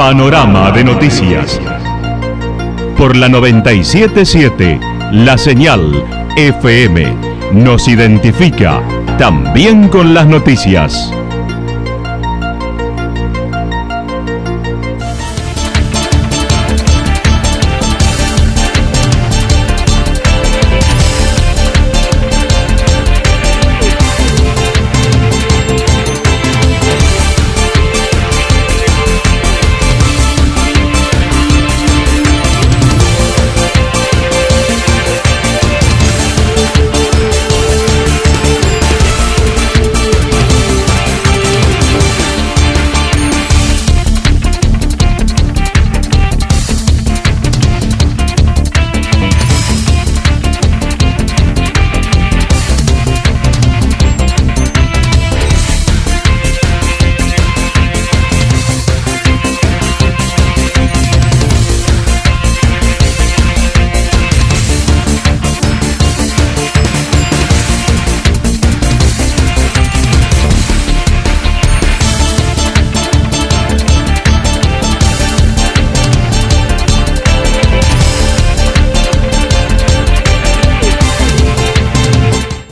Panorama de noticias. Por la 977, la señal FM nos identifica también con las noticias.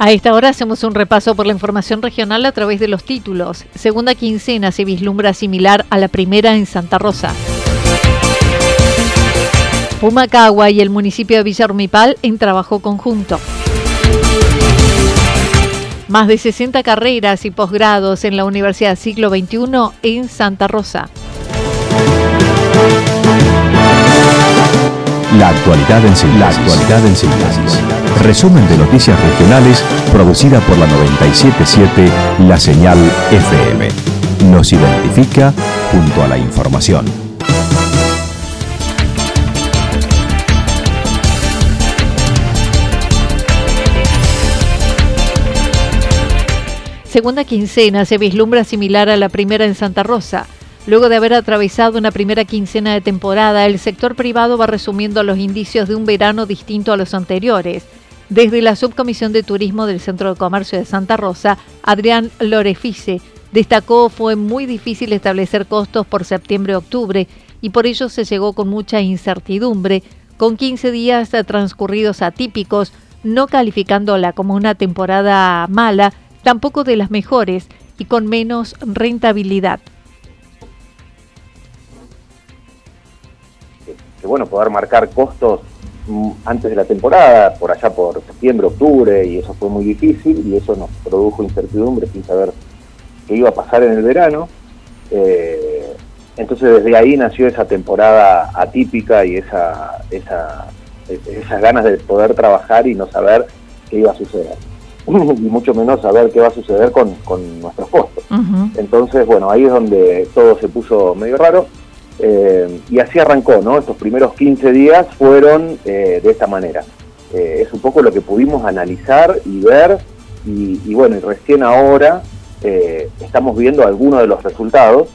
A esta hora hacemos un repaso por la información regional a través de los títulos. Segunda quincena se vislumbra similar a la primera en Santa Rosa. Pumacagua y el municipio de Villarmipal en trabajo conjunto. Más de 60 carreras y posgrados en la Universidad Siglo XXI en Santa Rosa. La actualidad en síntesis. Resumen de noticias regionales producida por la 977 La Señal FM. Nos identifica junto a la información. Segunda quincena se vislumbra similar a la primera en Santa Rosa. Luego de haber atravesado una primera quincena de temporada, el sector privado va resumiendo los indicios de un verano distinto a los anteriores. Desde la Subcomisión de Turismo del Centro de Comercio de Santa Rosa, Adrián Lorefice destacó fue muy difícil establecer costos por septiembre-octubre y por ello se llegó con mucha incertidumbre, con 15 días transcurridos atípicos, no calificándola como una temporada mala, tampoco de las mejores y con menos rentabilidad. Que bueno, poder marcar costos mm, antes de la temporada, por allá por septiembre, octubre, y eso fue muy difícil, y eso nos produjo incertidumbre sin saber qué iba a pasar en el verano. Eh, entonces desde ahí nació esa temporada atípica y esa, esa, esas ganas de poder trabajar y no saber qué iba a suceder. y mucho menos saber qué va a suceder con, nuestros costos. Entonces, bueno, ahí es donde todo se puso medio raro eh, y así arrancó, ¿no? Estos primeros 15 días fueron eh, de esta manera. Eh, es un poco lo que pudimos analizar y ver, y, bueno, y recién ahora estamos viendo algunos de los resultados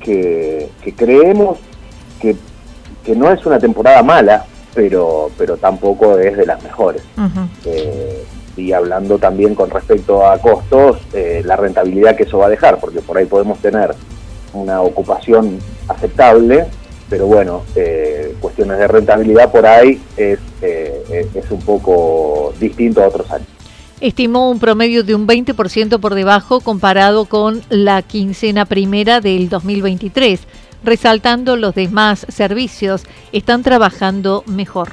que, creemos que, no es una temporada mala, pero, pero tampoco es de las mejores. y hablando también con respecto a costos, la rentabilidad que eso va a dejar, porque por ahí podemos tener una ocupación aceptable, pero bueno, eh, cuestiones de rentabilidad por ahí es, eh, es un poco distinto a otros años. Estimó un promedio de un 20% por debajo comparado con la quincena primera del 2023, resaltando los demás servicios están trabajando mejor.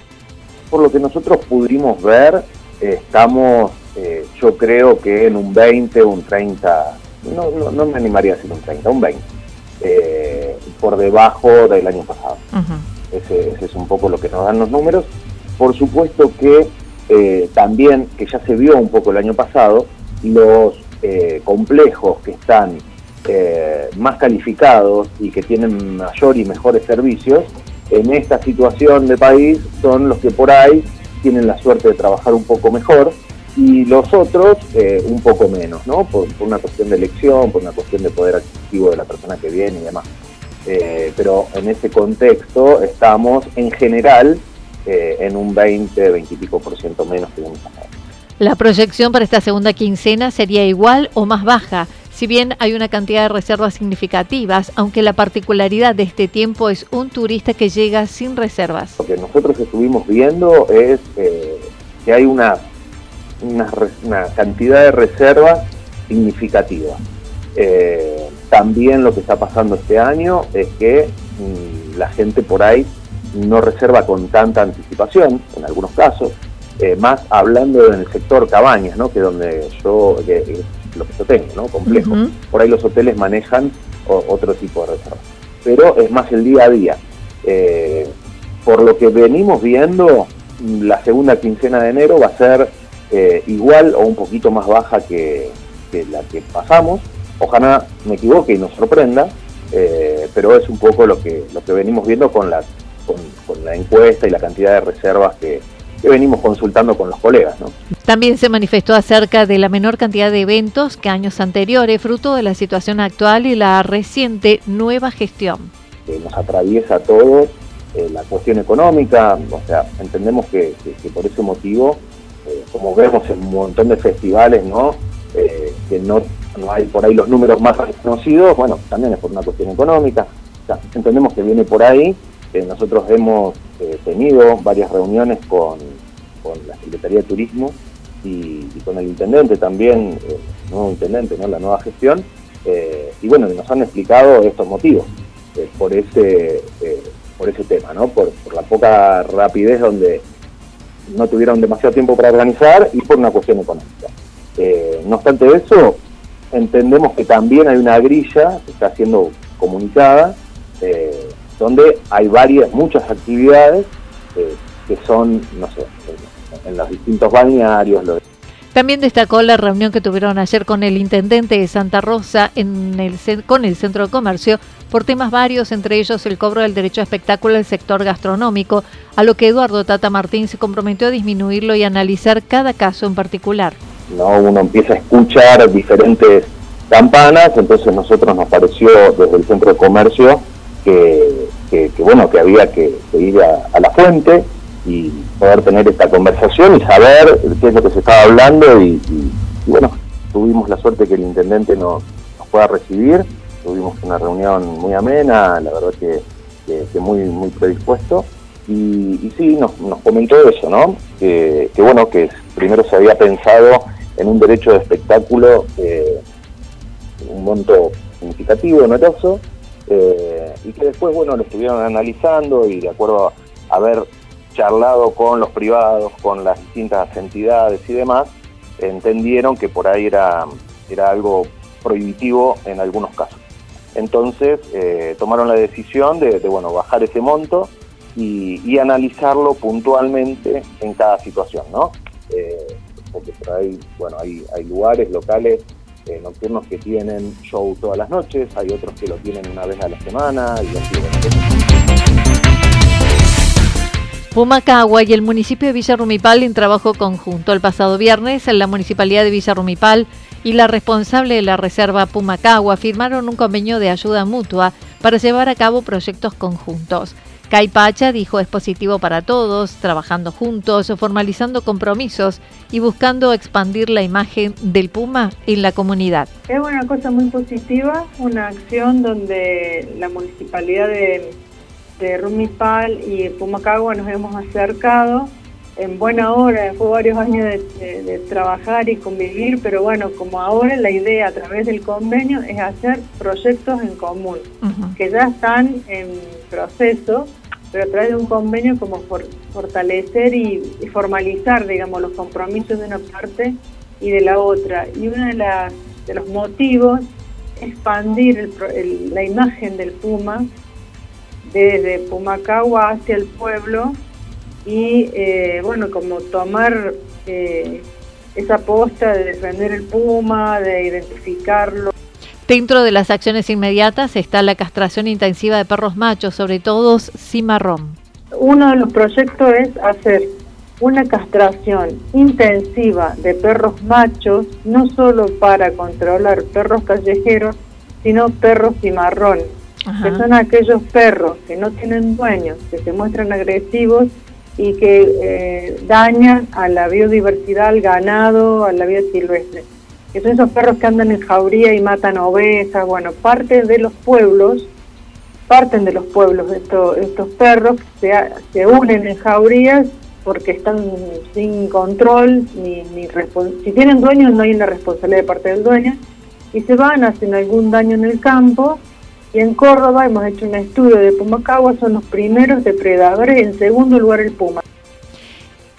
Por lo que nosotros pudimos ver, estamos, eh, yo creo que en un 20, un 30, no, no, no me animaría a decir un 30, un 20 eh, por debajo del año pasado. ese, es un poco lo que nos dan los números. Por supuesto que eh, también, que ya se vio un poco el año pasado, los eh, complejos que están eh, más calificados y que tienen mayor y mejores servicios, en esta situación de país son los que por ahí tienen la suerte de trabajar un poco mejor y los otros eh, un poco menos, ¿no? Por, una cuestión de elección, por una cuestión de poder adquisitivo de la persona que viene y demás. Eh, pero en ese contexto estamos en general eh, en un 20, 20 y pico por ciento menos que pasado. La proyección para esta segunda quincena sería igual o más baja, si bien hay una cantidad de reservas significativas, aunque la particularidad de este tiempo es un turista que llega sin reservas. Lo que nosotros estuvimos viendo es que hay una una, cantidad de reservas significativa. Eh, también lo que está pasando este año es que mm, la gente por ahí no reserva con tanta anticipación, en algunos casos, eh, más hablando en el sector cabañas, ¿no? que es donde yo, lo que yo tengo, ¿no? complejo. Por ahí los hoteles manejan otro tipo de reservas. Pero es más el día a día. Eh, por lo que venimos viendo, la segunda quincena de enero va a ser eh, igual o un poquito más baja que, la que pasamos. Ojalá me equivoque y nos sorprenda, eh, pero es un poco lo que, lo que venimos viendo con la, con, la encuesta y la cantidad de reservas que, venimos consultando con los colegas. También se manifestó acerca de la menor cantidad de eventos que años anteriores, fruto de la situación actual y la reciente nueva gestión. nos atraviesa a todos eh, la cuestión económica, o sea, entendemos que por ese motivo eh, como vemos en un montón de festivales, ¿no? Eh, que no, hay por ahí los números más reconocidos, bueno, también es por una cuestión económica. entendemos que viene por ahí. nosotros hemos eh, tenido varias reuniones con, la Secretaría de Turismo y, con el intendente también, el nuevo intendente, ¿no? la nueva gestión, y bueno, nos han explicado estos motivos por ese por ese tema, ¿no? Por la poca rapidez donde no tuvieron demasiado tiempo para organizar y por una cuestión económica. Eh, no obstante eso, entendemos que también hay una grilla que está siendo comunicada, eh, donde hay varias, muchas actividades eh, que son, no sé, en, los distintos balnearios, también destacó la reunión que tuvieron ayer con el intendente de Santa Rosa con el centro de comercio por temas varios, entre ellos el cobro del derecho a espectáculo del sector gastronómico, a lo que Eduardo Tata Martín se comprometió a disminuirlo y analizar cada caso en particular. No, uno empieza a escuchar diferentes campanas, entonces nosotros nos pareció desde el centro de comercio que, bueno que había que, ir a la fuente y poder tener esta conversación y saber qué es lo que se estaba hablando y, bueno, tuvimos la suerte que el intendente nos, pueda recibir, tuvimos una reunión muy amena, la verdad que, muy, muy predispuesto y, sí, nos, comentó eso, ¿no? Que, bueno, que primero se había pensado en un derecho de espectáculo, eh, un monto significativo, oneroso, eh, y que después, bueno, lo estuvieron analizando y de acuerdo a ver charlado con los privados, con las distintas entidades y demás, entendieron que por ahí era, era algo prohibitivo en algunos casos. Entonces eh, tomaron la decisión de, bueno, bajar ese monto y, analizarlo puntualmente en cada situación, ¿no? Eh, porque por ahí, bueno, hay, hay lugares locales eh, nocturnos que tienen show todas las noches, hay otros que lo tienen una vez a la semana y así. Pumacagua y el municipio de Villa Rumipal en trabajo conjunto. El pasado viernes, la municipalidad de Villa Rumipal y la responsable de la reserva Pumacagua firmaron un convenio de ayuda mutua para llevar a cabo proyectos conjuntos. Caipacha dijo es positivo para todos, trabajando juntos, formalizando compromisos y buscando expandir la imagen del Puma en la comunidad. Es una cosa muy positiva, una acción donde la municipalidad de de Rumipal y Pumacagua nos hemos acercado en buena hora, después de varios años de, trabajar y convivir, pero bueno, como ahora la idea a través del convenio es hacer proyectos en común, que ya están en proceso, pero a través de un convenio como fortalecer y, formalizar, digamos, los compromisos de una parte y de la otra. Y uno de, de los motivos es expandir la imagen del Puma desde Pumacagua hacia el pueblo y eh, bueno, como tomar eh, esa posta de defender el puma, de identificarlo. Dentro de las acciones inmediatas está la castración intensiva de perros machos, sobre todo cimarrón. Uno de los proyectos es hacer una castración intensiva de perros machos, no solo para controlar perros callejeros, sino perros que son aquellos perros que no tienen dueños, que se muestran agresivos y que eh, dañan a la biodiversidad, al ganado, a la vida silvestre. Que son esos perros que andan en jauría y matan ovejas, bueno, parte de los pueblos, parten de los pueblos estos, estos perros, se, se unen en jaurías porque están sin control, ni, ni si tienen dueños no hay una responsabilidad de parte del dueño, y se van, hacen algún daño en el campo, y en Córdoba hemos hecho un estudio de Pumacagua, son los primeros depredadores, en segundo lugar el puma.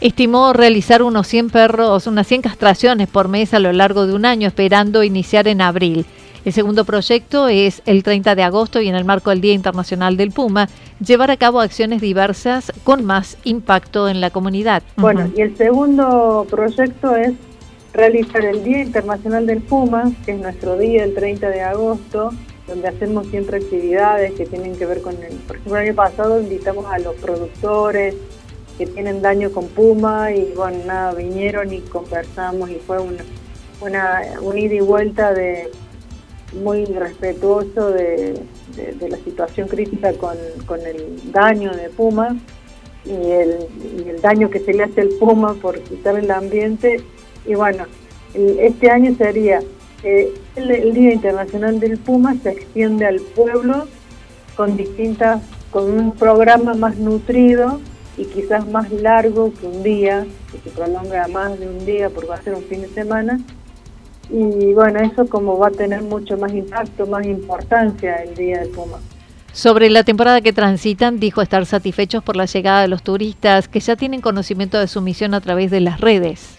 Estimó realizar unos 100 perros, unas 100 castraciones por mes a lo largo de un año, esperando iniciar en abril. El segundo proyecto es el 30 de agosto y en el marco del Día Internacional del Puma, llevar a cabo acciones diversas con más impacto en la comunidad. Bueno, y el segundo proyecto es realizar el Día Internacional del Puma, que es nuestro día el 30 de agosto, donde hacemos siempre actividades que tienen que ver con el... Por ejemplo, el año pasado invitamos a los productores que tienen daño con Puma y bueno, nada, vinieron y conversamos y fue una, una, un ida y vuelta de muy respetuoso de, la situación crítica con, el daño de Puma y el, daño que se le hace al Puma por quitar el ambiente. Y bueno, este año sería eh, el, Día Internacional del Puma, se extiende al pueblo con distintas, con un programa más nutrido y quizás más largo que un día, que se prolonga más de un día porque va a ser un fin de semana, y bueno, eso como va a tener mucho más impacto, más importancia el Día del Puma. Sobre la temporada que transitan, dijo estar satisfechos por la llegada de los turistas que ya tienen conocimiento de su misión a través de las redes.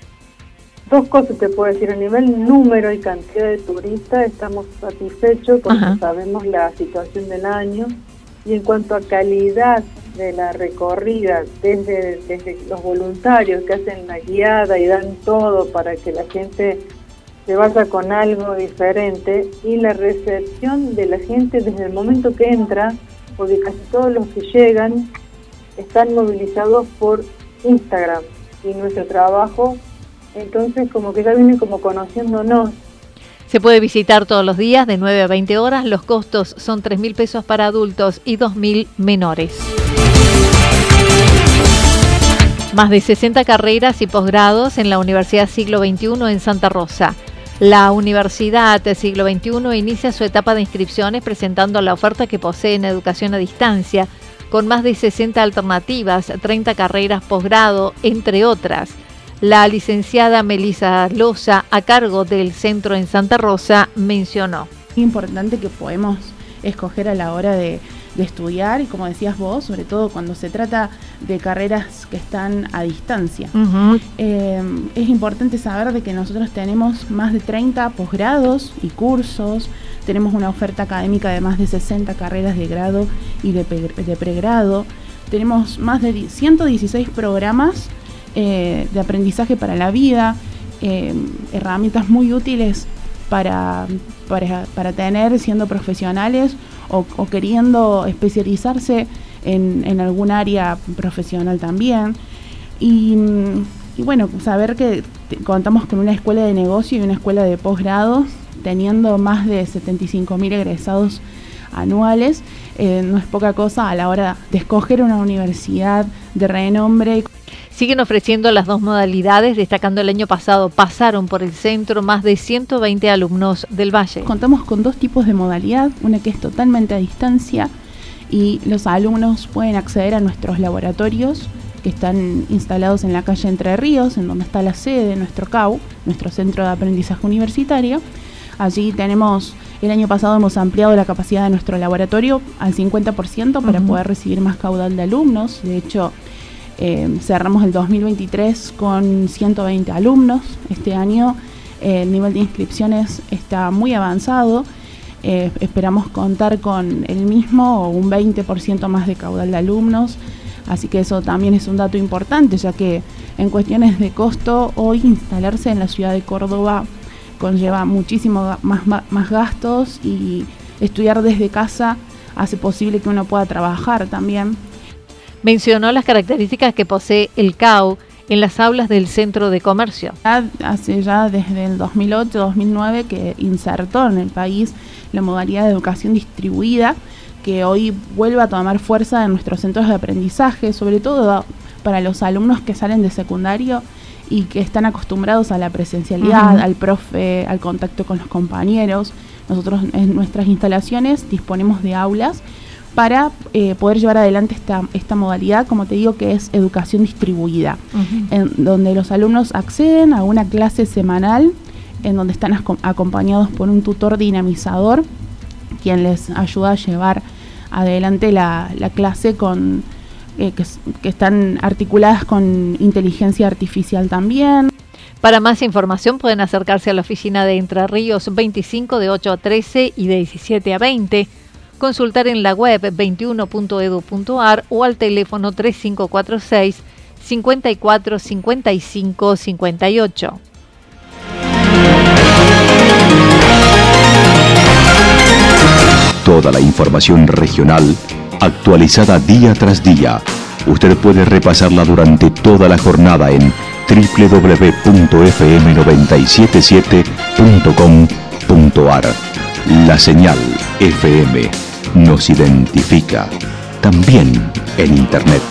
Dos cosas te puedo decir, a nivel número y cantidad de turistas estamos satisfechos porque sabemos la situación del año. Y en cuanto a calidad de la recorrida, desde, desde los voluntarios que hacen la guiada y dan todo para que la gente se vaya con algo diferente y la recepción de la gente desde el momento que entra, porque casi todos los que llegan están movilizados por Instagram. Y nuestro trabajo, entonces como que ya vienen como conociéndonos. Se puede visitar todos los días de 9 a 20 horas, los costos son 3 mil pesos para adultos y 2 mil menores. Más de 60 carreras y posgrados en la Universidad Siglo XXI en Santa Rosa. La Universidad Siglo XXI inicia su etapa de inscripciones presentando la oferta que posee en educación a distancia, con más de 60 alternativas, 30 carreras posgrado, entre otras. La licenciada Melisa Loza, a cargo del centro en Santa Rosa, mencionó. Es importante que podemos escoger a la hora de de estudiar y como decías vos, sobre todo cuando se trata de carreras que están a distancia. Eh, es importante saber de que nosotros tenemos más de 30 posgrados y cursos, tenemos una oferta académica de más de 60 carreras de grado y de, pregrado, tenemos más de 116 programas eh, de aprendizaje para la vida, eh, herramientas muy útiles para, para, para tener siendo profesionales o, queriendo especializarse en, algún área profesional también. Y, bueno, saber que contamos con una escuela de negocio y una escuela de posgrados, teniendo más de 75.000 egresados anuales, eh, no es poca cosa a la hora de escoger una universidad de renombre. Siguen ofreciendo las dos modalidades, destacando el año pasado pasaron por el centro más de 120 alumnos del Valle. Contamos con dos tipos de modalidad, una que es totalmente a distancia y los alumnos pueden acceder a nuestros laboratorios que están instalados en la calle Entre Ríos, en donde está la sede de nuestro CAU, nuestro Centro de Aprendizaje Universitario. Allí tenemos, el año pasado hemos ampliado la capacidad de nuestro laboratorio al 50% para poder recibir más caudal de alumnos. De hecho, eh, cerramos el 2023 con 120 alumnos. Este año eh, el nivel de inscripciones está muy avanzado. Eh, esperamos contar con el mismo o un 20% más de caudal de alumnos. Así que eso también es un dato importante, ya que en cuestiones de costo, hoy instalarse en la ciudad de Córdoba conlleva muchísimo más, más gastos y estudiar desde casa hace posible que uno pueda trabajar también. Mencionó las características que posee el CAU en las aulas del centro de comercio. Hace ya desde el 2008-2009 que insertó en el país la modalidad de educación distribuida, que hoy vuelve a tomar fuerza en nuestros centros de aprendizaje, sobre todo para los alumnos que salen de secundario y que están acostumbrados a la presencialidad, al profe, al contacto con los compañeros. Nosotros en nuestras instalaciones disponemos de aulas para eh, poder llevar adelante esta, esta modalidad, como te digo, que es educación distribuida, en donde los alumnos acceden a una clase semanal en donde están acompañados por un tutor dinamizador, quien les ayuda a llevar adelante la, clase con eh, que, que están articuladas con inteligencia artificial también. Para más información pueden acercarse a la oficina de Entre Ríos 25 de 8 a 13 y de 17 a 20 consultar en la web 21.edu.ar o al teléfono 3546 54 55 58. Toda la información regional actualizada día tras día. Usted puede repasarla durante toda la jornada en www.fm977.com.ar. La señal FM nos identifica, también en Internet.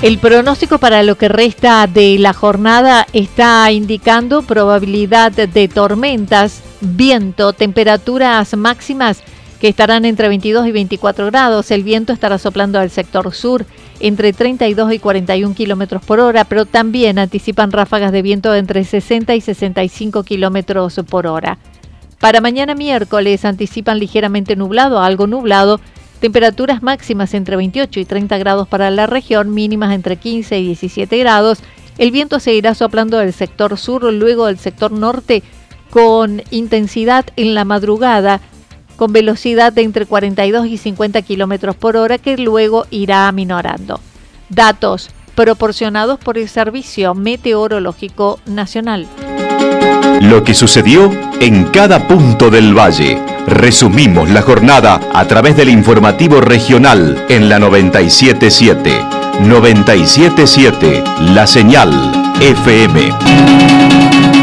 El pronóstico para lo que resta de la jornada está indicando probabilidad de tormentas, viento, temperaturas máximas que estarán entre 22 y 24 grados. El viento estará soplando al sector sur entre 32 y 41 kilómetros por hora, pero también anticipan ráfagas de viento entre 60 y 65 kilómetros por hora. Para mañana miércoles anticipan ligeramente nublado, algo nublado, temperaturas máximas entre 28 y 30 grados para la región, mínimas entre 15 y 17 grados. El viento seguirá soplando del sector sur, luego del sector norte, con intensidad en la madrugada con velocidad de entre 42 y 50 kilómetros por hora que luego irá aminorando. Datos proporcionados por el Servicio Meteorológico Nacional. Lo que sucedió en cada punto del valle. Resumimos la jornada a través del informativo regional en la 977. 977, la señal FM.